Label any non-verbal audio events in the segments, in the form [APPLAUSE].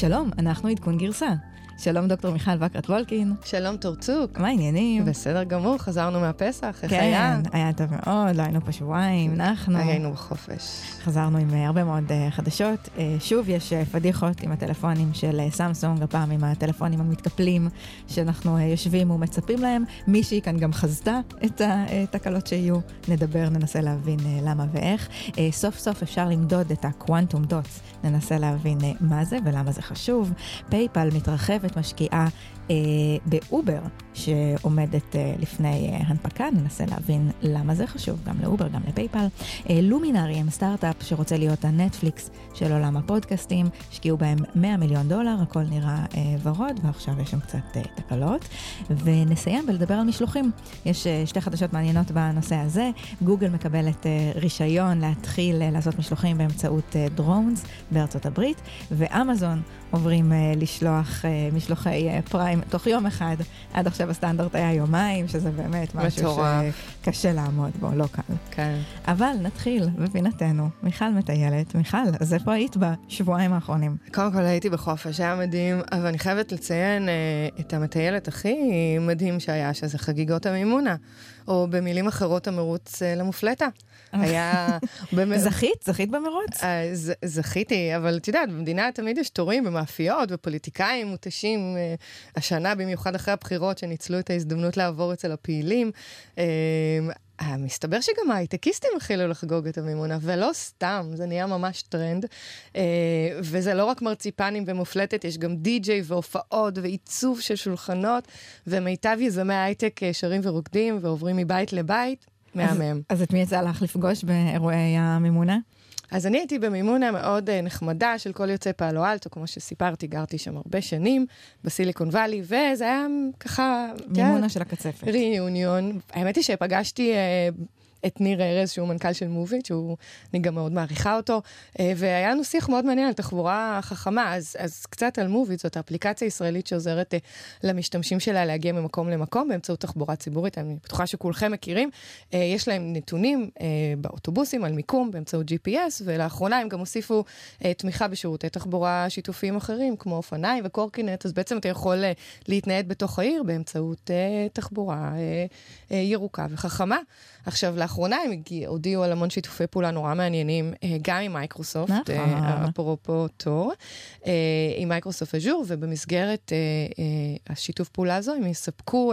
שלום, אנחנו עדכון גרסה. שלום דוקטור מיכל וקרת וולקין. שלום טורצוק. מה העניינים? בסדר גמור, חזרנו מהפסח, איך כן, היה? היה טוב מאוד, לא היינו פה שבועיים, נחנו. היינו בחופש. חזרנו עם אה, הרבה מאוד אה, חדשות. אה, שוב יש פדיחות עם הטלפונים של סמסונג, הפעם עם הטלפונים המתקפלים שאנחנו יושבים ומצפים להם. מישהי כאן גם חזתה את התקלות שיהיו. נדבר, ננסה להבין למה ואיך. סוף סוף אפשר למדוד את ה quantum dots. ננסה להבין מה זה ולמה זה חשוב. פייפל מתרחבת, משקיעה אה, באובר, שעומדת אה, לפני אה, הנפקה, ננסה להבין למה זה חשוב, גם לאובר, גם לפייפל. אה, לומינארי הם סטארט-אפ שרוצה להיות הנטפליקס של עולם הפודקאסטים, השקיעו בהם 100 מיליון דולר, הכל נראה אה, ורוד, ועכשיו יש שם קצת אה, תקלות. ונסיים בלדבר על משלוחים. יש אה, שתי חדשות מעניינות בנושא הזה. גוגל מקבלת אה, רישיון להתחיל אה, לעשות משלוחים באמצעות אה, דרונס בארצות הברית, ואמזון עוברים אה, לשלוח אה, משלוחי אה, פריים תוך יום אחד. עד עכשיו הסטנדרט היה יומיים, שזה באמת משהו מטורף. שקשה לעמוד בו, לא קל. כן. אבל נתחיל בפינתנו. מיכל מטיילת. מיכל, אז איפה היית בשבועיים האחרונים? קודם כל הייתי בחופש, היה מדהים, אבל אני חייבת לציין אה, את המטיילת הכי מדהים שהיה, שזה חגיגות המימונה, או במילים אחרות המרוץ אה, למופלטה. היה [LAUGHS] באמת... זכית? זכית במרוץ? אה, ז- זכיתי, אבל את יודעת, במדינה תמיד יש תורים במאפיות ופוליטיקאים מותשים, אה, השנה במיוחד אחרי הבחירות שניצלו את ההזדמנות לעבור אצל הפעילים. אה, מסתבר שגם ההייטקיסטים החלו לחגוג את המימונה, ולא סתם, זה נהיה ממש טרנד. וזה לא רק מרציפנים ומופלטת, יש גם די-ג'יי והופעות ועיצוב של שולחנות, ומיטב יזמי ההייטק שרים ורוקדים ועוברים מבית לבית. מהמם. אז את מי יצא לך לפגוש באירועי המימונה? אז אני הייתי במימונה מאוד uh, נחמדה של כל יוצאי פעלו אלטו, כמו שסיפרתי, גרתי שם הרבה שנים, בסיליקון וואלי, וזה היה ככה... מימונה של הקצפת. ריאיוניון. האמת היא שפגשתי uh, את ניר ארז, שהוא מנכ"ל של מוביט, שאני גם מאוד מעריכה אותו, uh, והיה לנו שיח מאוד מעניין על תחבורה חכמה, אז, אז קצת על מוביט, זאת האפליקציה ישראלית שעוזרת uh, למשתמשים שלה להגיע ממקום למקום באמצעות תחבורה ציבורית, אני בטוחה שכולכם מכירים. Uh, יש להם נתונים באוטובוסים על מיקום באמצעות GPS, ולאחרונה הם גם הוסיפו תמיכה בשירותי תחבורה שיתופיים אחרים, כמו אופניים וקורקינט, אז בעצם אתה יכול להתנייד בתוך העיר באמצעות תחבורה ירוקה וחכמה. עכשיו, לאחרונה הם הודיעו על המון שיתופי פעולה נורא מעניינים, אה, גם עם מייקרוסופט, נכון. אה, אפרופו תור, אה, עם מייקרוסופט אג'ור, ובמסגרת השיתוף פעולה הזו, הם יספקו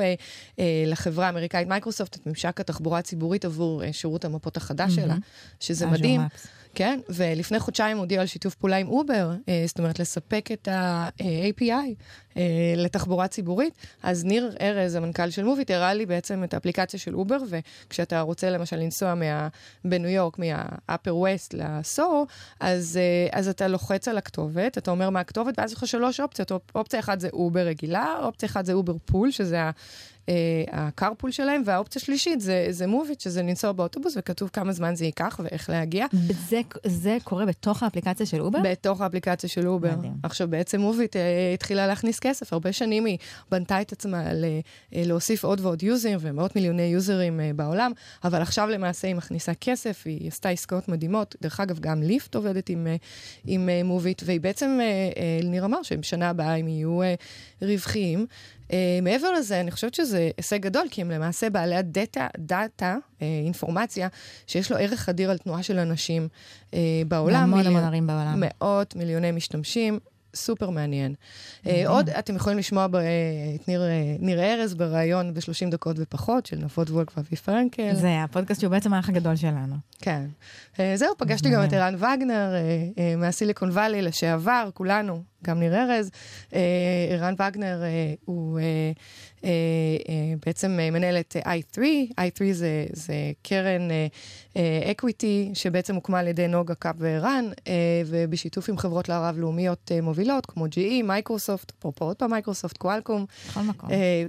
לחברה האמריקאית מייקרוסופט את ממשק התחבורה הציבורית עבור שירות המפות החדש. שלה, שזה מדהים. Maps. כן, ולפני חודשיים הודיעו על שיתוף פעולה עם אובר, אה, זאת אומרת, לספק את ה-API אה, לתחבורה ציבורית. אז ניר ארז, המנכ"ל של מוביט, הראה לי בעצם את האפליקציה של אובר, וכשאתה רוצה למשל לנסוע מה, בניו יורק, מה-upper west לסוהו, אז, אה, אז אתה לוחץ על הכתובת, אתה אומר מה הכתובת, ואז יש לך שלוש אופציות. אופציה אחת זה אובר רגילה, אופציה אחת זה אובר pool, שזה ה carpool שלהם, והאופציה שלישית זה, זה מוביט, שזה לנסוע באוטובוס, וכתוב כמה זמן זה ייקח ואיך להגיע. זה, זה קורה בתוך האפליקציה של אובר? בתוך האפליקציה של אובר. מדהים. עכשיו, בעצם מוביט uh, התחילה להכניס כסף. הרבה שנים היא בנתה את עצמה ל, uh, להוסיף עוד ועוד יוזרים, ומאות מיליוני יוזרים uh, בעולם, אבל עכשיו למעשה היא מכניסה כסף, היא עשתה עסקאות מדהימות. דרך אגב, גם ליפט עובדת עם, uh, עם uh, מוביט, והיא בעצם, uh, uh, ניר אמר שבשנה הבאה הם יהיו uh, רווחיים. Uh, מעבר לזה, אני חושבת שזה הישג גדול, כי הם למעשה בעלי הדאטה, דאטה, uh, אינפורמציה, שיש לו ערך אדיר על תנועה של אנשים uh, בעולם. המון המון ערים בעולם. מאות מיליוני משתמשים. סופר מעניין. אה, עוד, אתם יכולים לשמוע ב- אה, את ניר, אה, ניר ארז בריאיון ב-30 דקות ופחות של נפות וולק ואבי פרנקל. זה הפודקאסט שהוא בעצם האח הגדול שלנו. כן. אה, זהו, פגשתי גם את ערן וגנר אה, אה, מהסיליקון וואלי לשעבר, כולנו, גם ניר ארז. אה, ערן וגנר אה, הוא אה, בעצם מנהל את אה, i3, i3 זה, זה קרן equity שבעצם הוקמה על ידי נוגה קאפ וערן, ובשיתוף עם חברות לערב לאומיות מובילות כמו GE, מייקרוסופט, אפרופו עוד פעם מייקרוסופט, קואלקום,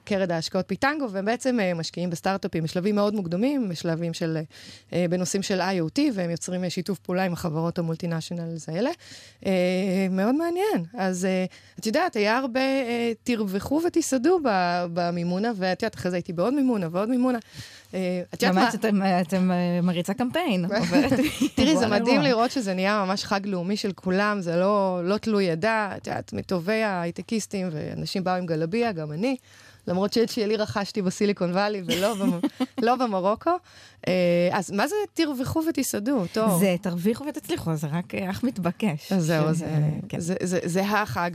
קרן ההשקעות פיטנגו, והם בעצם משקיעים בסטארט-אפים בשלבים מאוד מוקדמים, בשלבים של, בנושאים של IoT, והם יוצרים שיתוף פעולה עם החברות ה multinationals האלה. מאוד מעניין. אז uh, את יודעת, היה הרבה uh, תרווחו ותסעדו במימונה, ואת יודעת, אחרי זה הייתי בעוד מימונה ועוד מימונה. את יודעת מה... ממש אתם מריצה קמפיין. [LAUGHS] [LAUGHS] תראי, זה מדהים לראות שזה נהיה ממש חג לאומי של כולם, זה לא, לא תלוי עדה, את יודעת, מטובי ההייטקיסטים, ואנשים באו עם גלביה, גם אני. למרות שאת שלי רכשתי בסיליקון וואלי ולא [LAUGHS] לא במרוקו. אה, אז מה זה תרוויחו ותסעדו? טוב. זה תרוויחו ותצליחו, זה רק אך מתבקש. זהו, זה, כן. זה, זה, זה החג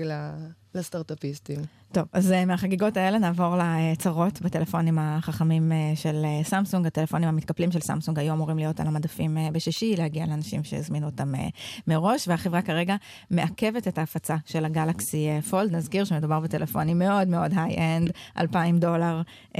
לסטארט-אפיסטים. טוב, אז uh, מהחגיגות האלה נעבור לצרות בטלפונים החכמים uh, של uh, סמסונג. הטלפונים המתקפלים של סמסונג היו אמורים להיות על המדפים בשישי, להגיע לאנשים שהזמינו אותם מראש, והחברה כרגע מעכבת את ההפצה של הגלקסי פולד. נזכיר שמדובר בטלפונים מאוד מאוד high-end, 2,000 דולר uh,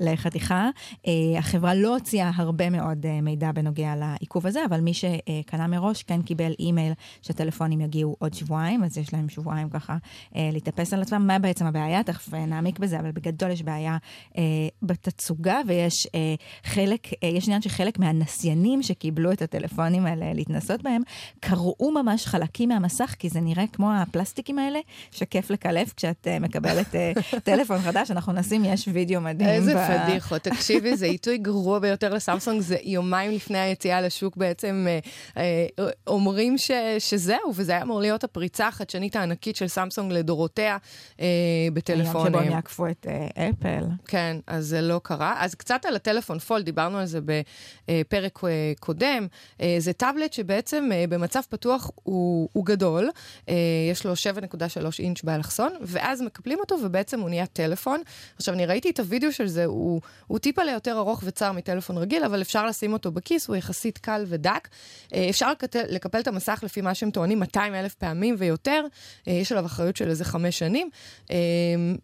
לחתיכה. Uh, החברה לא הוציאה הרבה מאוד uh, מידע בנוגע לעיכוב הזה, אבל מי שקנה מראש כן קיבל אימייל שהטלפונים יגיעו עוד שבועיים, אז יש להם שבועיים ככה uh, להתאפס על עצמם. מה בעצם הבעיה, תכף אה, נעמיק בזה, אבל בגדול יש בעיה אה, בתצוגה, ויש אה, חלק, אה, יש עניין שחלק מהנסיינים שקיבלו את הטלפונים האלה להתנסות בהם, קראו ממש חלקים מהמסך, כי זה נראה כמו הפלסטיקים האלה, שכיף לקלף כשאת אה, מקבלת אה, [LAUGHS] טלפון חדש. אנחנו נשים, יש וידאו מדהים. איזה ב... פדיחות, תקשיבי, זה עיתוי גרוע ביותר לסמסונג, זה יומיים לפני היציאה לשוק בעצם אה, אה, אומרים ש, שזהו, וזה היה אמור להיות הפריצה החדשנית הענקית של סמסונג לדורותיה. אה, בטלפונים. היום שבו הם יעקפו את אה, אפל. כן, אז זה לא קרה. אז קצת על הטלפון פולד, דיברנו על זה בפרק אה, קודם. אה, זה טאבלט שבעצם במצב פתוח הוא, הוא גדול, יש לו 7.3 אינץ' באלכסון, ואז מקפלים אותו ובעצם הוא נהיה טלפון. עכשיו, אני ראיתי את הוידאו של זה, הוא, הוא טיפה ליותר ארוך וצר מטלפון רגיל, אבל אפשר לשים אותו בכיס, הוא יחסית קל ודק. אפשר לקפל, לקפל את המסך לפי מה שהם טוענים 200 אלף פעמים ויותר, יש עליו אחריות של איזה חמש שנים. אמ,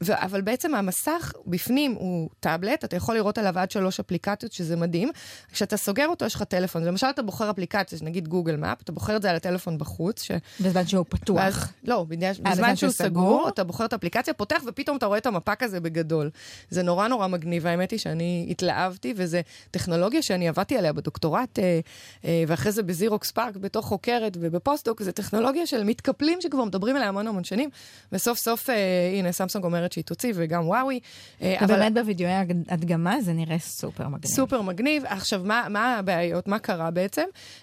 ו- אבל בעצם המסך בפנים הוא טאבלט, אתה יכול לראות עליו עד שלוש אפליקציות, שזה מדהים. כשאתה סוגר אותו, יש לך טלפון. למשל, אתה בוחר אפליקציה, נגיד גוגל מאפ, אתה בוחר את זה על הטלפון בחוץ. ש... בזמן שהוא פתוח. ואז, לא, בזמן, אה, בזמן שהוא סגור, אתה בוחר את האפליקציה, פותח, ופתאום אתה רואה את המפה כזה בגדול. זה נורא נורא מגניב, האמת היא שאני התלהבתי, וזו טכנולוגיה שאני עבדתי עליה בדוקטורט, אה, אה, ואחרי זה בזירוקס פארק, בתור חוקרת ובפוסט-דוק, זו טכנולוגיה של מתקפלים שכבר מדברים עליה המון המון שנים, וסוף סוף, הנה, סמסונג אומרת שהיא תוציא, וגם וואווי. אה, ובאמת בווידאו הדגמה זה נראה סופר מגניב. סופר מגניב. עכשיו, מה, מה הבעיות? מה קרה בעצם?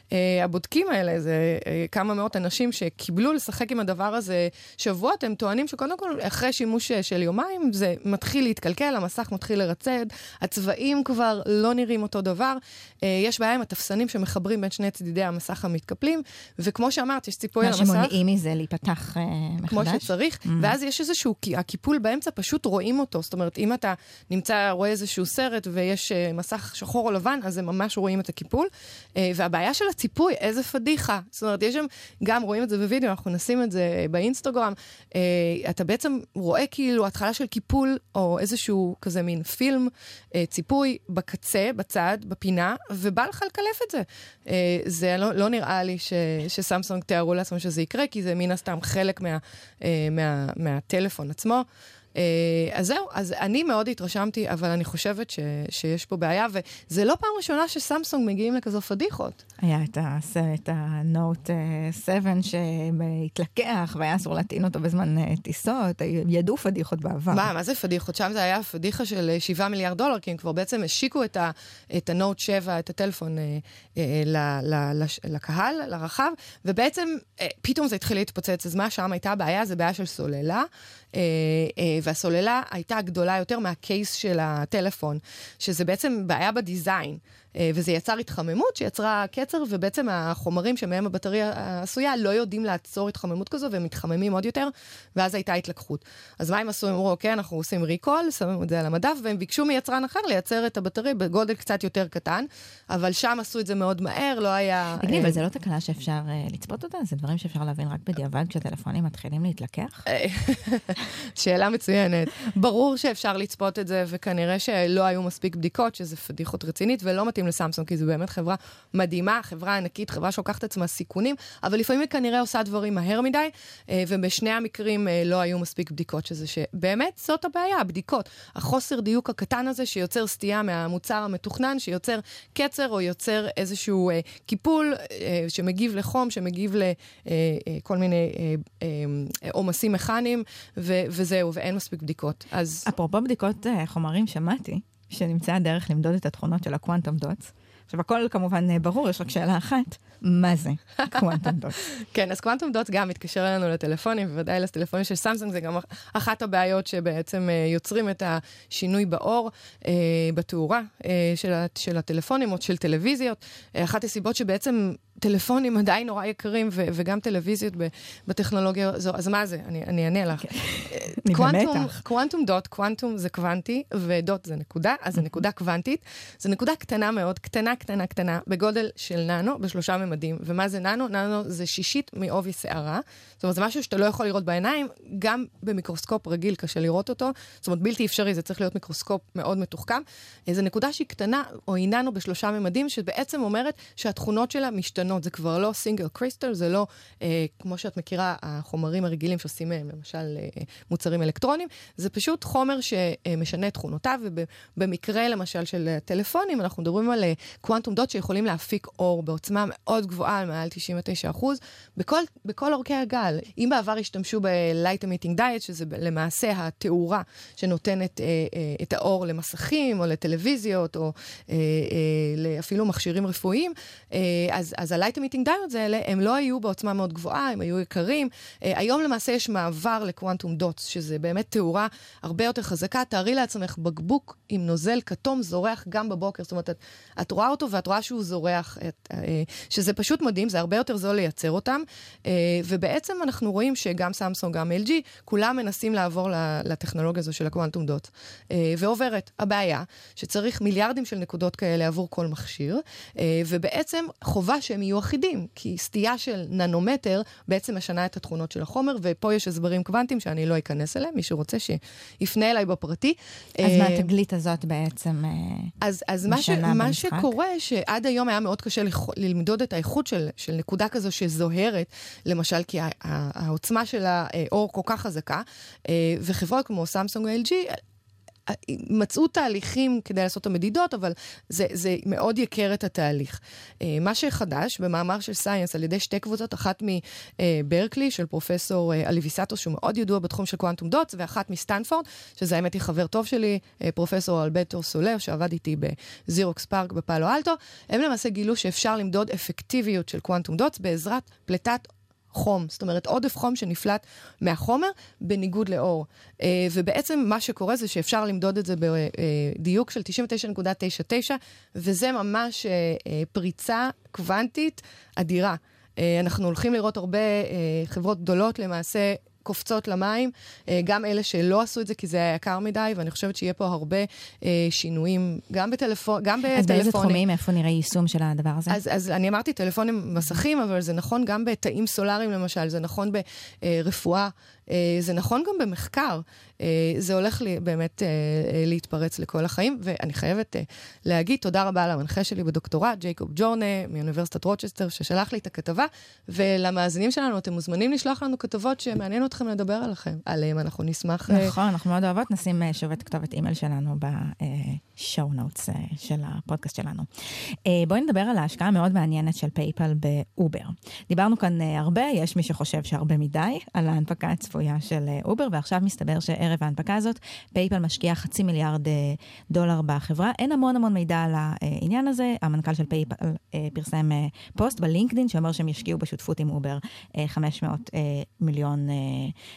Uh, הבודקים האלה, זה uh, כמה מאות אנשים שקיבלו לשחק עם הדבר הזה שבועות, הם טוענים שקודם כל, אחרי שימוש של יומיים, זה מתחיל להתקלקל, המסך מתחיל לרצד, הצבעים כבר לא נראים אותו דבר. Uh, יש בעיה עם התפסנים שמחברים בין שני צדידי המסך המתקפלים, וכמו שאמרת, יש ציפוי על המסך. מה שמונעים מזה להיפתח uh, מחדש. כמו שצריך, mm-hmm. ואז יש איזשהו, הקיפול באמצע פשוט רואים אותו. זאת אומרת, אם אתה נמצא, רואה איזשהו סרט ויש uh, מסך שחור או לבן, אז הם ממש רואים את הקיפול. Uh, והבעיה של הציפוי, איזה פדיחה. זאת אומרת, יש שם, גם רואים את זה בווידאו, אנחנו נשים את זה באינסטגרם. Uh, אתה בעצם רואה כאילו התחלה של קיפול, או איזשהו כזה מין פילם, uh, ציפוי בקצה, בצד, בפינה, ובא לך לקלף את זה. Uh, זה לא, לא נראה לי ש, שסמסונג תיארו לעצמם שזה יקרה, כי זה מן הסתם חלק מה, uh, מה, מהטלפון עצמו. אה, אז זהו, אז אני מאוד התרשמתי, אבל אני חושבת ש, שיש פה בעיה, וזה לא פעם ראשונה שסמסונג מגיעים לכזו פדיחות. היה את, הסרט, הנוט 7 שהתלקח, והיה אסור להטעין אותו בזמן אה, טיסות, ידעו פדיחות בעבר. מה, מה זה פדיחות? שם זה היה פדיחה של 7 אה, מיליארד דולר, כי הם כבר בעצם השיקו את, ה, את הנוט 7, את הטלפון, אה, אה, ל, ל, לש, לקהל, לרחב, ובעצם אה, פתאום זה התחיל להתפוצץ. אז מה שם הייתה הבעיה? זה בעיה של סוללה. אה, אה, והסוללה הייתה גדולה יותר מהקייס של הטלפון, שזה בעצם בעיה בדיזיין. אה, וזה יצר התחממות שיצרה קצר, ובעצם החומרים שמהם הבטריה עשויה לא יודעים לעצור התחממות כזו, והם מתחממים עוד יותר, ואז הייתה התלקחות. אז מה הם עשו? הם אמרו, אוקיי, אנחנו עושים ריקול, שמים את זה על המדף, והם ביקשו מיצרן אחר לייצר את הבטריה בגודל קצת יותר קטן, אבל שם עשו את זה מאוד מהר, לא היה... תגידי, אבל זה לא תקלה שאפשר לצפות אותה? זה דברים שאפשר להבין רק בדיעבד כשהטלפונים מתחילים להתלקח? [LAUGHS] שאלה מצוינת. ברור שאפשר לצפות את זה, וכנראה שלא היו מספיק בדיקות, שזה פדיחות רצינית, ולא מתאים מתייחסים לסמסונג, כי זו באמת חברה מדהימה, חברה ענקית, חברה שלוקחת עצמה סיכונים, אבל לפעמים היא כנראה עושה דברים מהר מדי, אה, ובשני המקרים אה, לא היו מספיק בדיקות, שזה שבאמת זאת הבעיה, הבדיקות. החוסר דיוק הקטן הזה שיוצר סטייה מהמוצר המתוכנן, שיוצר קצר או יוצר איזשהו אה, קיפול שמגיב לחום, שמגיב לכל מיני עומסים מכניים, וזהו, ואין מספיק בדיקות. אז... אפרופו בדיקות חומרים, שמעתי שנמצאה דרך למדוד את התכונות של ה quantum dots. עכשיו, הכל כמובן אה, ברור, יש רק שאלה אחת, מה זה [LAUGHS] quantum dots? כן, אז quantum dots גם מתקשר אלינו לטלפונים, בוודאי לטלפונים של סמסונג, זה גם אחת הבעיות שבעצם אה, יוצרים את השינוי באור, אה, בתאורה אה, של, של הטלפונים או של טלוויזיות. אה, אחת הסיבות שבעצם טלפונים עדיין נורא יקרים, ו- וגם טלוויזיות בטכנולוגיה הזו, אז מה זה? אני, אני אענה לך. כן. quantum, quantum dot, quantum זה קוונטי, ודוט זה נקודה, אז זה נקודה קוונטית. זו נקודה קטנה מאוד, קטנה, קטנה, קטנה, בגודל של ננו, בשלושה ממדים. ומה זה ננו? ננו זה שישית מעובי שערה. זאת אומרת, זה משהו שאתה לא יכול לראות בעיניים, גם במיקרוסקופ רגיל קשה לראות אותו. זאת אומרת, בלתי אפשרי, זה צריך להיות מיקרוסקופ מאוד מתוחכם. זו נקודה שהיא קטנה, או היא ננו בשלושה ממדים, שבעצם אומרת שהתכונות שלה משתנות. משתנות, זה כבר לא סינגל קריסטל, זה לא, אה, כמו שאת מכירה, החומרים הרגילים שעושים מהם, למשל, אה, מוצרים אלקטרונים, זה פשוט חומר שמשנה את תכונותיו, ובמקרה, למשל, של טלפונים, אנחנו מדברים על קוונטום דוט שיכולים להפיק אור בעוצמה מאוד גבוהה, מעל 99 אחוז, בכל, בכל אורכי הגל. אם בעבר השתמשו ב-light emitting diet, שזה למעשה התאורה שנותנת אה, אה, את האור למסכים, או לטלוויזיות, או אה, אה, אפילו מכשירים רפואיים, אה, אז, אז ה-light emitting diodes האלה, הם לא היו בעוצמה מאוד גבוהה, הם היו יקרים. Uh, היום למעשה יש מעבר לקוונטום דוטס, שזה באמת תאורה הרבה יותר חזקה. תארי לעצמך בקבוק עם נוזל כתום זורח גם בבוקר. זאת אומרת, את, את רואה אותו ואת רואה שהוא זורח, את, uh, שזה פשוט מדהים, זה הרבה יותר זול לייצר אותם. Uh, ובעצם אנחנו רואים שגם סמסונג, גם LG, כולם מנסים לעבור לטכנולוגיה הזו של הקוונטום דוט. Uh, ועוברת. הבעיה, שצריך מיליארדים של נקודות כאלה עבור כל מכשיר, uh, ובעצם חובה שהם יהיו אחידים, כי סטייה של ננומטר בעצם משנה את התכונות של החומר, ופה יש הסברים קוונטיים שאני לא אכנס אליהם, מי שרוצה שיפנה אליי בפרטי. אז מה אה, התגלית הזאת בעצם אה, אז, אז מה, ש, מה שקורה, שעד היום היה מאוד קשה למדוד את האיכות של, של נקודה כזו שזוהרת, למשל, כי העוצמה של האור כל כך חזקה, אה, וחברות כמו סמסונג ו-LG, מצאו תהליכים כדי לעשות את המדידות, אבל זה, זה מאוד יקר את התהליך. אה, מה שחדש, במאמר של סייאנס על ידי שתי קבוצות, אחת מברקלי, של פרופסור אה, אליביסטו, שהוא מאוד ידוע בתחום של quantum dots, ואחת מסטנפורד, שזה האמת היא חבר טוב שלי, אה, פרופסור אלברטו סלאו, שעבד איתי בזירוקס פארק בפאלו אלטו, הם למעשה גילו שאפשר למדוד אפקטיביות של quantum dots בעזרת פליטת חום, זאת אומרת עודף חום שנפלט מהחומר בניגוד לאור. אה, ובעצם מה שקורה זה שאפשר למדוד את זה בדיוק של 99.99, וזה ממש אה, אה, פריצה קוונטית אדירה. אנחנו הולכים לראות הרבה חברות גדולות למעשה קופצות למים, אה, גם אלה שלא עשו את זה כי זה היה יקר מדי, ואני חושבת שיהיה פה הרבה אה, שינויים, גם בטלפון, גם בטלפונים. אז באיזה תחומים, איפה נראה יישום של הדבר הזה? אז, אז אני אמרתי טלפונים מסכים, אבל זה נכון גם בתאים סולאריים למשל, זה נכון ברפואה, אה, זה נכון גם במחקר. אה, זה הולך לי באמת אה, להתפרץ לכל החיים, ואני חייבת להגיד תודה רבה למנחה שלי בדוקטורט, ג'ייקוב ג'ורנה, מאוניברסיטת רוצ'סטר, ששלח לי את הכתבה, ולמאזינים שלנו, אתם מוזמנים לשלוח לנו כתבות שמעניין אתכם לדבר עליכם, עליהם, אנחנו נשמח... נכון, אנחנו מאוד אוהבות, נשים שוב את כתובת אימייל שלנו ב show notes של הפודקאסט שלנו. בואי נדבר על ההשקעה המאוד מעניינת של פייפאל באובר. דיברנו כאן הרבה, יש מי שחושב שהרבה מדי על ההנפקה הצפויה של אובר, ועכשיו מסתבר ש... ערב ההנפקה הזאת, פייפאל משקיע חצי מיליארד אה, דולר בחברה. אין המון המון מידע על העניין הזה. המנכ"ל של פייפאל אה, פרסם אה, פוסט בלינקדין שאומר שהם ישקיעו בשותפות עם אובר 500 מיליון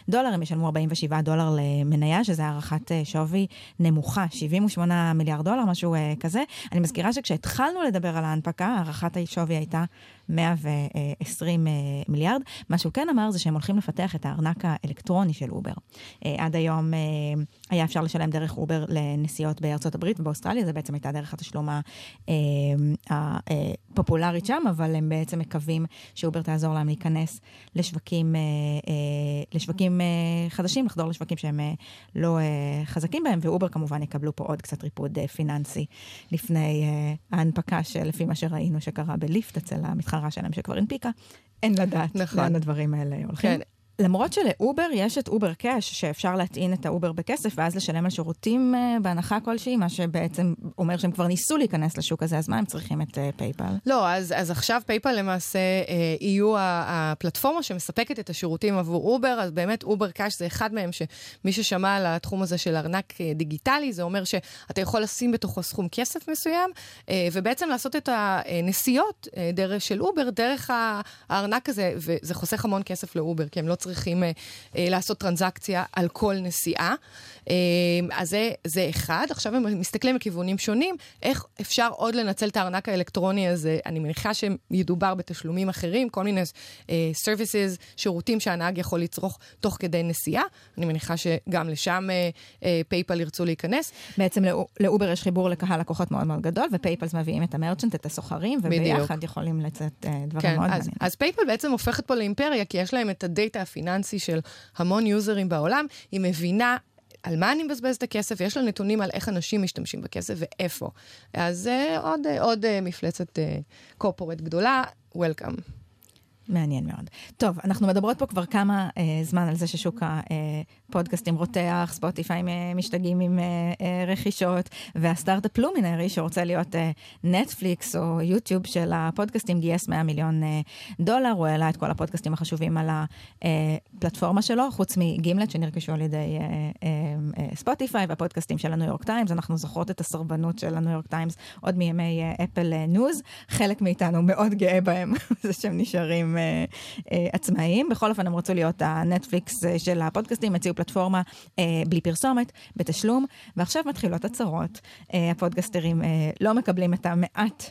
דולר. הם ישלמו 47 דולר למניה, שזה הערכת שווי נמוכה, 78 מיליארד דולר, משהו כזה. אני מזכירה שכשהתחלנו לדבר על ההנפקה, הערכת השווי הייתה 120 מיליארד. מה שהוא כן אמר זה שהם הולכים לפתח את הארנק האלקטרוני של אובר. עד היום היה אפשר לשלם דרך אובר לנסיעות בארצות הברית ובאוסטרליה, זה בעצם הייתה דרך התשלום הפופולרית שם, אבל הם בעצם מקווים שאובר תעזור להם להיכנס לשווקים, לשווקים חדשים, לחדור לשווקים שהם לא חזקים בהם, ואובר כמובן יקבלו פה עוד קצת ריפוד פיננסי לפני ההנפקה שלפי מה שראינו שקרה בליפט אצל המתחרה שלהם שכבר הנפיקה. אין לדעת נכון. לאן הדברים האלה הולכים. כן, למרות שלאובר יש את אובר cash, שאפשר להטעין את האובר בכסף, ואז לשלם על שירותים uh, בהנחה כלשהי, מה שבעצם אומר שהם כבר ניסו להיכנס לשוק הזה, אז מה הם צריכים את uh, פייפאל? לא, אז, אז עכשיו פייפאל למעשה uh, יהיו הפלטפורמה שמספקת את השירותים עבור אובר, אז באמת אובר cash זה אחד מהם, שמי ששמע על התחום הזה של ארנק uh, דיגיטלי, זה אומר שאתה יכול לשים בתוכו סכום כסף מסוים, uh, ובעצם לעשות את הנסיעות uh, דרך של אובר, דרך הארנק הזה, וזה חוסך המון כסף לאובר, כי הם לא צריכים... צריכים אה, אה, לעשות טרנזקציה על כל נסיעה. אה, אז זה, זה אחד. עכשיו הם מסתכלים לכיוונים שונים, איך אפשר עוד לנצל את הארנק האלקטרוני הזה. אני מניחה שידובר בתשלומים אחרים, כל מיני אה, services, שירותים שהנהג יכול לצרוך תוך כדי נסיעה. אני מניחה שגם לשם אה, אה, פייפאל ירצו להיכנס. בעצם ל-Uber יש חיבור לקהל לקוחות מאוד מאוד גדול, ופייפאל מביאים את ה-merchant, את הסוחרים, וביחד בדיוק. יכולים לצאת אה, דברים כן, מאוד מעניינים. אז פייפאל בעצם הופכת פה לאימפריה, כי יש להם את ה-data הפיננסי של המון יוזרים בעולם, היא מבינה על מה אני מבזבז את הכסף, ויש לה נתונים על איך אנשים משתמשים בכסף ואיפה. אז uh, עוד, uh, עוד uh, מפלצת corporate uh, גדולה, Welcome. מעניין מאוד. טוב, אנחנו מדברות פה כבר כמה אה, זמן על זה ששוק הפודקאסטים רותח, Spotify משתגעים עם אה, אה, רכישות, והסטארט-אפ Luminary, שרוצה להיות אה, נטפליקס או YouTube של הפודקאסטים, גייס 100 מיליון אה, דולר, הוא העלה את כל הפודקאסטים החשובים על הפלטפורמה שלו, חוץ מ-Gimlet שנרכשו על ידי אה, אה, אה, Spotify, והפודקאסטים של הניו יורק טיימס, אנחנו זוכרות את הסרבנות של הניו יורק טיימס עוד מימי אה, Apple אה, News, חלק מאיתנו מאוד גאה בהם, [LAUGHS] זה שהם נשארים... אה, אה, עצמאיים. בכל אופן, הם רצו להיות ה-Netflix אה, של הפודקאסטים, הציעו פלטפורמה אה, בלי פרסומת, בתשלום, ועכשיו מתחילות הצהרות. אה, הפודקסטרים אה, לא מקבלים את המעט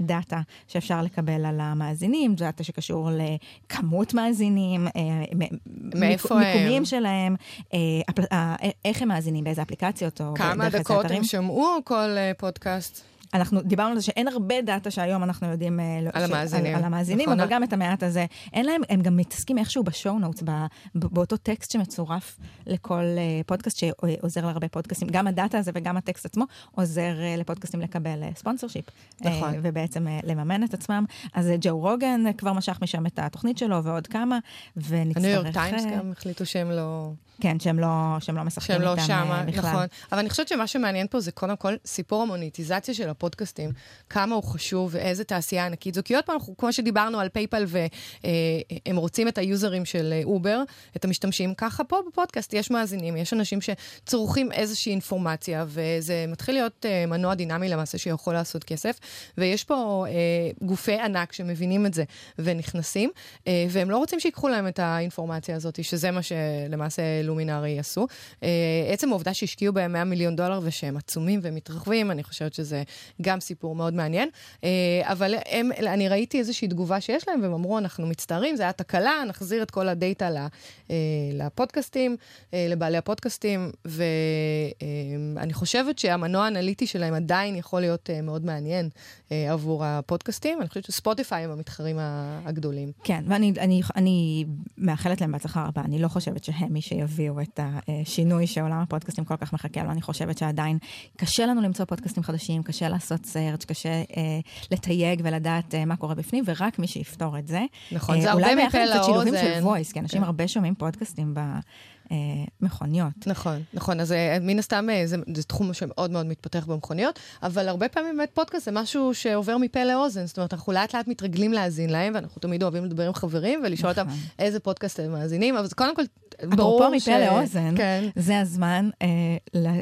data שאפשר לקבל על המאזינים, data שקשור לכמות מאזינים, מאיפה הם? מיקומים שלהם, איך הם מאזינים, באיזה אפליקציות או כמה דקות הם שמעו כל פודקאסט? אנחנו דיברנו על זה שאין הרבה data שהיום אנחנו יודעים... אה, לא, על ש... המאזינים. על, על המאזינים, נכון. אבל גם את המעט הזה. אין להם, הם גם מתעסקים איכשהו ב-show notes, באותו טקסט שמצורף לכל uh, פודקאסט שעוזר להרבה פודקאסטים. גם ה-data הזה וגם הטקסט עצמו עוזר uh, לפודקאסטים לקבל sponsorship. נכון. ובעצם לממן את עצמם. אז ג'ו רוגן כבר משך משם את התוכנית שלו ועוד כמה, ונצטרך... הניו יורק טיימס גם החליטו שהם לא... כן, שהם לא, שהם לא משחקים שהם לא איתם שמה, בכלל. נכון. אבל אני חושבת שמה שמעניין פה זה קודם כל סיפור המוניטיזציה של הפודקאסטים, כמה הוא חשוב ואיזה תעשייה ענקית זו. כי עוד פעם, כמו שדיברנו על פייפאל והם אה, רוצים את היוזרים של Uber, את המשתמשים, ככה פה בפודקאסט יש מאזינים, יש אנשים שצורכים איזושהי אינפורמציה, וזה מתחיל להיות אה, מנוע דינמי למעשה שיכול לעשות כסף, ויש פה אה, גופי ענק שמבינים את זה ונכנסים, והם לא רוצים שיקחו להם את האינפורמציה הזאת, שזה מה שלמעשה Luminary עשו. עצם העובדה שהשקיעו בהם 100 מיליון דולר ושהם עצומים ומתרחבים, אני חושבת שזה גם סיפור מאוד מעניין. אה, אבל הם, אני ראיתי איזושהי תגובה שיש להם, והם אמרו, אנחנו מצטערים, זה היה תקלה, נחזיר את כל הדאטה אה, לפודקאסטים, אה, לבעלי הפודקאסטים, ואני חושבת שהמנוע האנליטי שלהם עדיין יכול להיות מאוד מעניין עבור הפודקאסטים. אני חושבת שספוטיפיי הם המתחרים הגדולים. כן, ואני אני, אני מאחלת להם בהצלחה רבה. אני לא חושבת שהם מי שיביאו את השינוי שעולם הפודקאסטים כל כך מחכה לו. אני חושבת שעדיין קשה לנו למצוא פודקאסטים חדשים, קשה לעשות סרצ', קשה אה, לתייג ולדעת אה, מה קורה בפנים, ורק מי שיפתור את זה. נכון, אה, זה הרבה מפה לאוזן. אולי ביחד שילובים של וויס, כי אנשים כן. הרבה שומעים פודקאסטים ב... אה, מכוניות. נכון, נכון. אז אה, מן הסתם אה, זה, זה תחום שמאוד מאוד מתפתח במכוניות, אבל הרבה פעמים באמת פודקאסט זה משהו שעובר מפה לאוזן. זאת אומרת, אנחנו לאט לאט מתרגלים להאזין להם, ואנחנו תמיד אוהבים לדבר עם חברים ולשאול אותם נכון. איזה פודקאסט הם מאזינים, אבל קודם כל, ברור ש... אפרופו מפה לאוזן, כן. זה הזמן אה,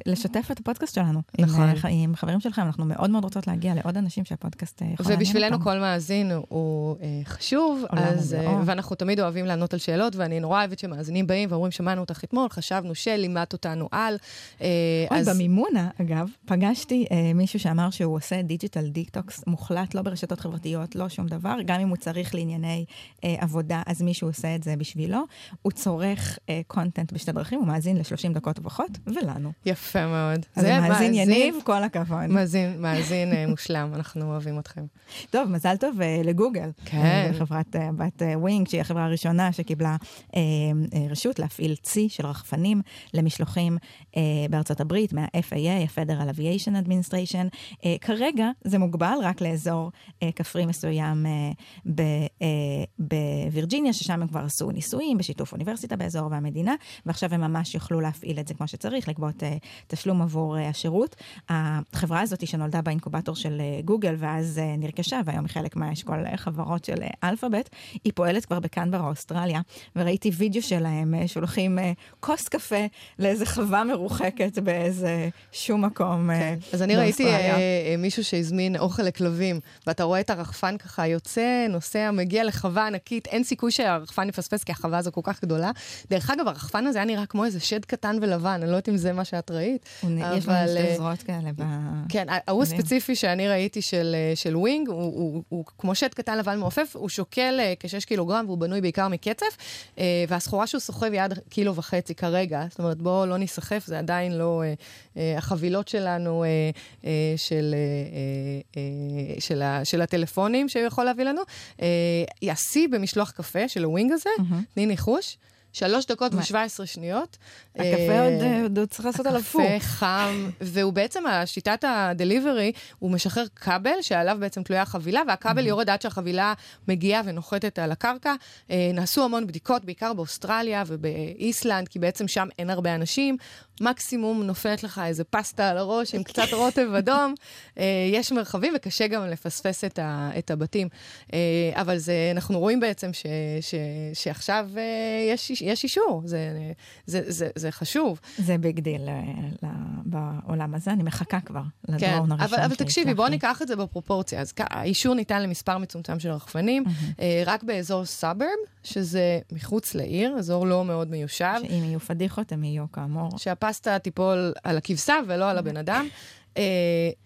לשתף את הפודקאסט שלנו. נכון. עם, עם חברים שלכם, אנחנו מאוד מאוד רוצות להגיע לעוד אנשים שהפודקאסט יכול לעניין אותם. ובשבילנו כל מאזין הוא אה, חשוב, אז, אה, ואנחנו תמיד אוהבים לענות על שאלות, ואני נורא אוהבת שמאזינים באים ואומרים, שמענו אותך לך אתמול, חשבנו שלימדת אותנו על. אוי, אז... במימונה, אגב, פגשתי אה, מישהו שאמר שהוא עושה digital detox מוחלט, לא ברשתות חברתיות, לא שום דבר, גם אם הוא צריך לענייני אה, עבודה, אז מישהו עושה את זה בשבילו. הוא צורך content בשתי דרכים, הוא מאזין ל-30 דקות ופחות, ולנו. יפה מאוד. אז זה מאזין יניב, כל הכבוד. מאזין, מאזין מושלם, אנחנו אוהבים אתכם. טוב, מזל טוב לגוגל. כן. חברת בת Wing, שהיא החברה הראשונה שקיבלה אה, אה, רשות להפעיל צי של רחפנים למשלוחים אה, בארצות הברית, מה-FAA, ה-Federal Aviation Administration. אה, כרגע זה מוגבל רק לאזור אה, כפרי מסוים אה, ב, אה, בווירג'יניה, ששם הם כבר עשו ניסויים בשיתוף אוניברסיטה באזור והמדינה, ועכשיו הם ממש יוכלו להפעיל את זה כמו שצריך, לגבות אה, תשלום עבור אה, השירות. החברה הזאת שנולדה באינקובטור של אה, גוגל, ואז אה, נרכשה, והיום היא חלק מהאשכול אה, חברות של אה, אלפאבית, היא פועלת כבר בקנברה, אוסטרליה, וראיתי וידאו שלהם אה, שולחים אה, כוס קפה לאיזה חווה מרוחקת באיזה שום מקום כן. אז אני ראיתי מישהו שהזמין אוכל לכלבים, ואתה רואה את הרחפן ככה יוצא, נוסע, מגיע לחווה ענקית, אין סיכוי שהרחפן יפספס, כי החווה הזו כל כך גדולה. דרך אגב, הרחפן הזה היה נראה כמו איזה שד קטן ולבן, אני לא יודעת אם זה מה שאת ראית. יש לו שתי זרועות כאלה. כן, ההוא הספציפי שאני ראיתי של Wing, הוא כמו שד קטן לבן מעופף, הוא שוקל כ-6 קילוגרם, והוא בנוי בעיקר מקצף, אה, והסחורה שהוא סוחב היא עד קילו וחצי כרגע. זאת אומרת, בואו לא ניסחף, זה עדיין לא... אה, אה, החבילות שלנו של, של, של הטלפונים שהוא יכול להביא לנו. השיא במשלוח קפה של הווינג הזה, תני ניחוש. שלוש דקות ו-17 שניות. הקפה אה, עוד צריך לעשות עליו פור. הקפה חם, והוא בעצם, שיטת הדליברי, הוא משחרר כבל שעליו בעצם תלויה החבילה, והכבל יורד עד שהחבילה מגיעה ונוחתת על הקרקע. אה, נעשו המון בדיקות, בעיקר באוסטרליה ובאיסלנד, כי בעצם שם אין הרבה אנשים. מקסימום נופלת לך איזה פסטה על הראש עם קצת רוטב אדום. אה, יש מרחבים וקשה גם לפספס את, ה, את הבתים. אה, אבל זה, אנחנו רואים בעצם ש, ש, שעכשיו אה, יש, יש אישור, זה, זה, זה, זה חשוב. זה big deal בעולם הזה, אני מחכה כבר לדרון כן, הראשון. אבל, אבל תקשיבי, בואו ניקח את זה בפרופורציה. אז האישור ניתן למספר מצומצם של רחפנים, mm-hmm. רק באזור suburb, שזה מחוץ לעיר, אזור לא מאוד מיושב. שאם יהיו פדיחות, הם יהיו כאמור. שהפסטה תיפול על הכבשה ולא על הבן אדם. Uh,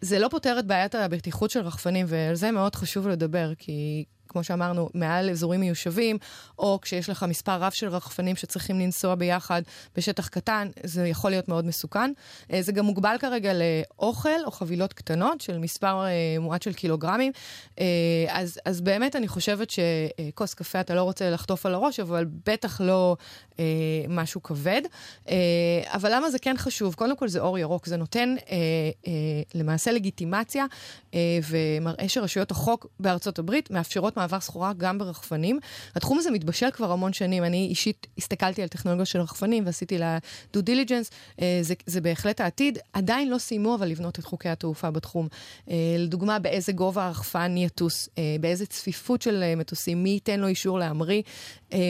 זה לא פותר את בעיית הבטיחות של רחפנים, ועל זה מאוד חשוב לדבר, כי כמו שאמרנו, מעל אזורים מיושבים, או כשיש לך מספר רב של רחפנים שצריכים לנסוע ביחד בשטח קטן, זה יכול להיות מאוד מסוכן. אה, זה גם מוגבל כרגע לאוכל או חבילות קטנות של מספר אה, מועט של קילוגרמים. אה, אז, אז באמת אני חושבת שכוס קפה אתה לא רוצה לחטוף על הראש, אבל בטח לא משהו כבד. אבל למה זה כן חשוב? קודם כל זה אור ירוק, זה נותן למעשה לגיטימציה אה, ומראה שרשויות החוק בארצות הברית מאפשרות מעבר סחורה גם ברחפנים. התחום הזה מתבשל כבר המון שנים. אני אישית הסתכלתי על טכנולוגיה של רחפנים ועשיתי לה דו דיליג'נס. אה, זה, זה בהחלט העתיד. עדיין לא סיימו אבל לבנות את חוקי התעופה בתחום. אה, לדוגמה, באיזה גובה הרחפן יטוס, אה, באיזה צפיפות של מטוסים, מי ייתן לו אישור להמריא,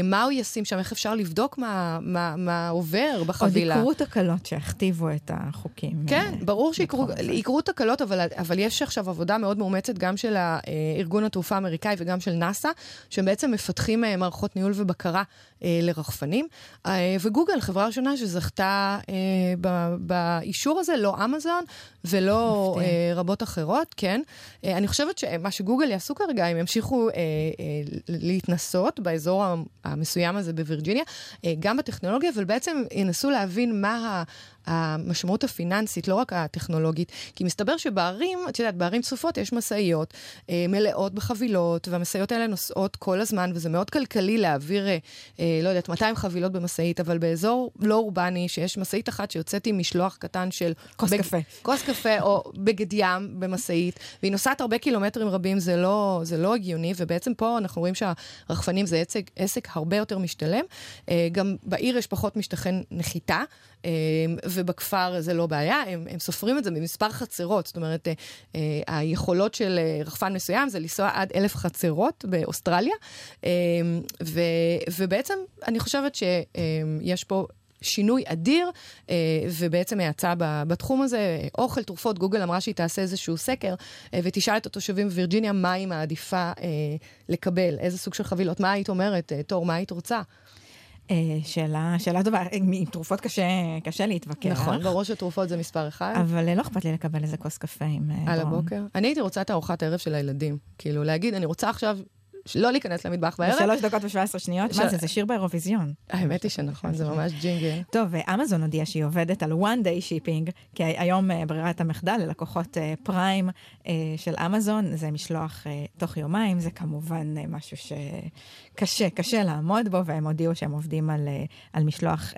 מה הוא ישים שם, איך אפשר לבדוק מה, מה, מה עובר בחבילה. עוד יקרו תקלות שיכתיבו את החוקים. כן, אה, ברור שיקרו תקלות, אבל, אבל יש עכשיו עבודה מאוד מאומצת גם של ארגון התעופה האמריקאי וגם של נאס"א, שהם בעצם מפתחים אה, מערכות ניהול ובקרה אה, לרחפנים. אה, וגוגל, חברה ראשונה שזכתה אה, באישור הזה, לא אמזון ולא אה, רבות אחרות, כן. אה, אני חושבת שמה שגוגל יעשו כרגע, הם ימשיכו אה, אה, להתנסות באזור המסוים הזה בווירג'יניה, אה, גם בטכנולוגיה, אבל בעצם ינסו להבין מה ה... המשמעות הפיננסית, לא רק הטכנולוגית, כי מסתבר שבערים, את יודעת, בערים צפופות יש משאיות אה, מלאות בחבילות, והמשאיות האלה נוסעות כל הזמן, וזה מאוד כלכלי להעביר, אה, אה, לא יודעת, 200 חבילות במשאית, אבל באזור לא אורבני, שיש משאית אחת שיוצאת עם משלוח קטן של... כוס בג... קפה. כוס קפה או בגד ים במשאית, והיא נוסעת הרבה קילומטרים רבים, זה לא, זה לא הגיוני, ובעצם פה אנחנו רואים שהרחפנים זה עסק, עסק הרבה יותר משתלם. אה, גם בעיר יש פחות משטחי נחיתה. אה, ובכפר זה לא בעיה, הם, הם סופרים את זה במספר חצרות, זאת אומרת, אה, אה, היכולות של אה, רחפן מסוים זה לנסוע עד אלף חצרות באוסטרליה, אה, ו, ובעצם אני חושבת שיש פה... שינוי אדיר, ובעצם האצה בתחום הזה, אוכל, תרופות, גוגל אמרה שהיא תעשה איזשהו סקר, ותשאל את התושבים בווירג'יניה מה היא מעדיפה לקבל, איזה סוג של חבילות, מה היית אומרת, תור, מה היית רוצה? אה, שאלה, שאלה טובה, עם תרופות קשה, קשה להתווכח. נכון, בראש התרופות זה מספר אחד. אבל לא אכפת לי לקבל איזה כוס קפה עם. על הבוקר? אני הייתי רוצה את ארוחת הערב של הילדים. כאילו, להגיד, אני רוצה עכשיו לא להיכנס למטבח בערב. בשלוש דקות ושבע עשרה שניות? מה זה, זה שיר באירוויזיון. האמת היא שנכון, זה ממש ג'ינגל. טוב, אמזון הודיעה שהיא עובדת על one day shipping, כי היום ברירת המחדל ללקוחות פריים של אמזון, זה משלוח תוך יומיים, זה כמובן משהו שקשה, קשה לעמוד בו, והם הודיעו שהם עובדים על, על משלוח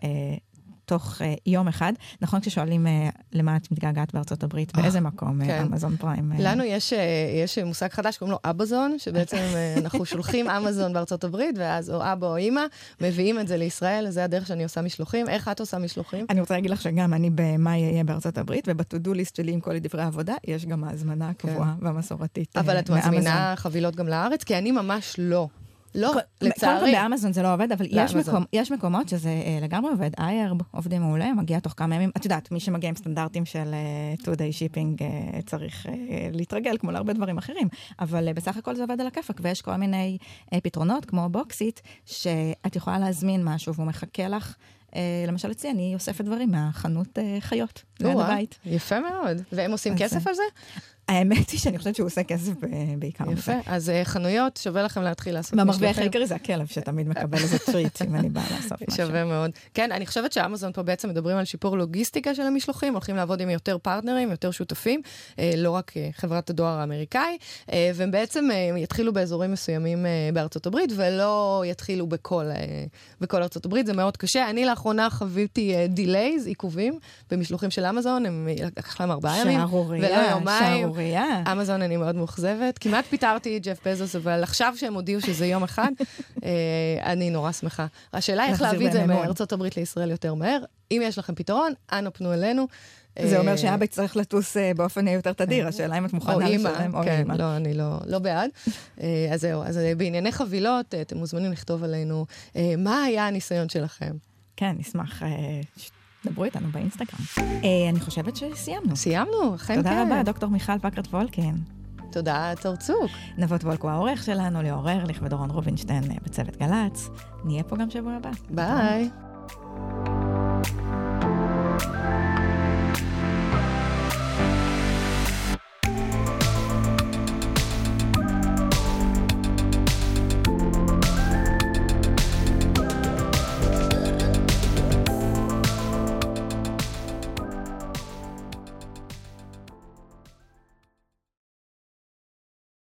תוך uh, יום אחד. נכון כששואלים uh, למה את מתגעגעת בארצות הברית, oh, באיזה מקום כן. אמזון פריים? לנו יש, uh, יש מושג חדש, שקוראים לו אבזון, שבעצם uh, אנחנו שולחים אמזון בארצות הברית, ואז או אבא או אימא, מביאים את זה לישראל, זה הדרך שאני עושה משלוחים. איך את עושה משלוחים? אני רוצה להגיד לך שגם אני במאי אהיה בארצות הברית, ובטודו ליסט שלי עם כל דברי העבודה, יש גם ההזמנה הקבועה כן. והמסורתית אבל את מזמינה חבילות גם לארץ? כי אני ממש לא. לא, לצערי. קודם כל באמזון זה לא עובד, אבל יש, מקום, יש מקומות שזה uh, לגמרי עובד. איירב עובדים מעולה, מגיע תוך כמה ימים. את יודעת, מי שמגיע עם סטנדרטים של uh, two day shipping uh, צריך uh, להתרגל, כמו להרבה דברים אחרים. אבל uh, בסך הכל זה עובד על הכיפאק, ויש כל מיני uh, פתרונות, כמו Boxit, שאת יכולה להזמין משהו והוא מחכה לך. למשל אצלי, אני אוספת דברים מהחנות חיות, ליד הבית. יפה מאוד. והם עושים כסף על זה? האמת היא שאני חושבת שהוא עושה כסף בעיקר. יפה, אז uh, חנויות, שווה לכם להתחיל לעשות משלוחים. והמרוויח העיקרי זה הכלב, שתמיד מקבל איזה treat אם אני באה לאסוף משהו. שווה מאוד. כן, אני חושבת שאמזון פה בעצם מדברים על שיפור לוגיסטיקה של המשלוחים, הולכים לעבוד עם יותר פרטנרים, יותר שותפים, uh, לא רק uh, חברת הדואר האמריקאי, והם בעצם יתחילו באזורים מסוימים בארצות הברית, ולא יתחילו בכל, בכל ארצות הברית, זה מאוד קשה. אני לאחרונה חוויתי delays, עיכובים, במשלוחים של אמזון, הם לקח להם ארבעה ימים, ולא יומיים. שערורייה. אמזון אני מאוד מאוכזבת. כמעט פיטרתי את ג'ף בזוס, אבל עכשיו שהם הודיעו שזה יום אחד, אה, אני נורא שמחה. השאלה היא איך להביא את זה מארצות הברית לישראל יותר מהר. אם יש לכם פתרון, אנא פנו אלינו. זה אומר אה, שאבא יצטרך לטוס אה, באופן יותר תדיר, כן. השאלה אם את מוכנה לשלם או כן, אימא. לא, אני לא, לא בעד. אז זהו, אז בענייני חבילות, אתם מוזמנים לכתוב עלינו מה היה הניסיון שלכם. כן, נשמח דברו איתנו באינסטגרם. אה, אני חושבת שסיימנו. סיימנו, אכן כן. תודה רבה, דוקטור מיכל פקרט וולקין. תודה, צורצוק. נבות וולקו העורך שלנו, ליאור ארליך ודורון רובינשטיין אה, בצוות גל"צ. נהיה פה גם שבוע הבא. ביי.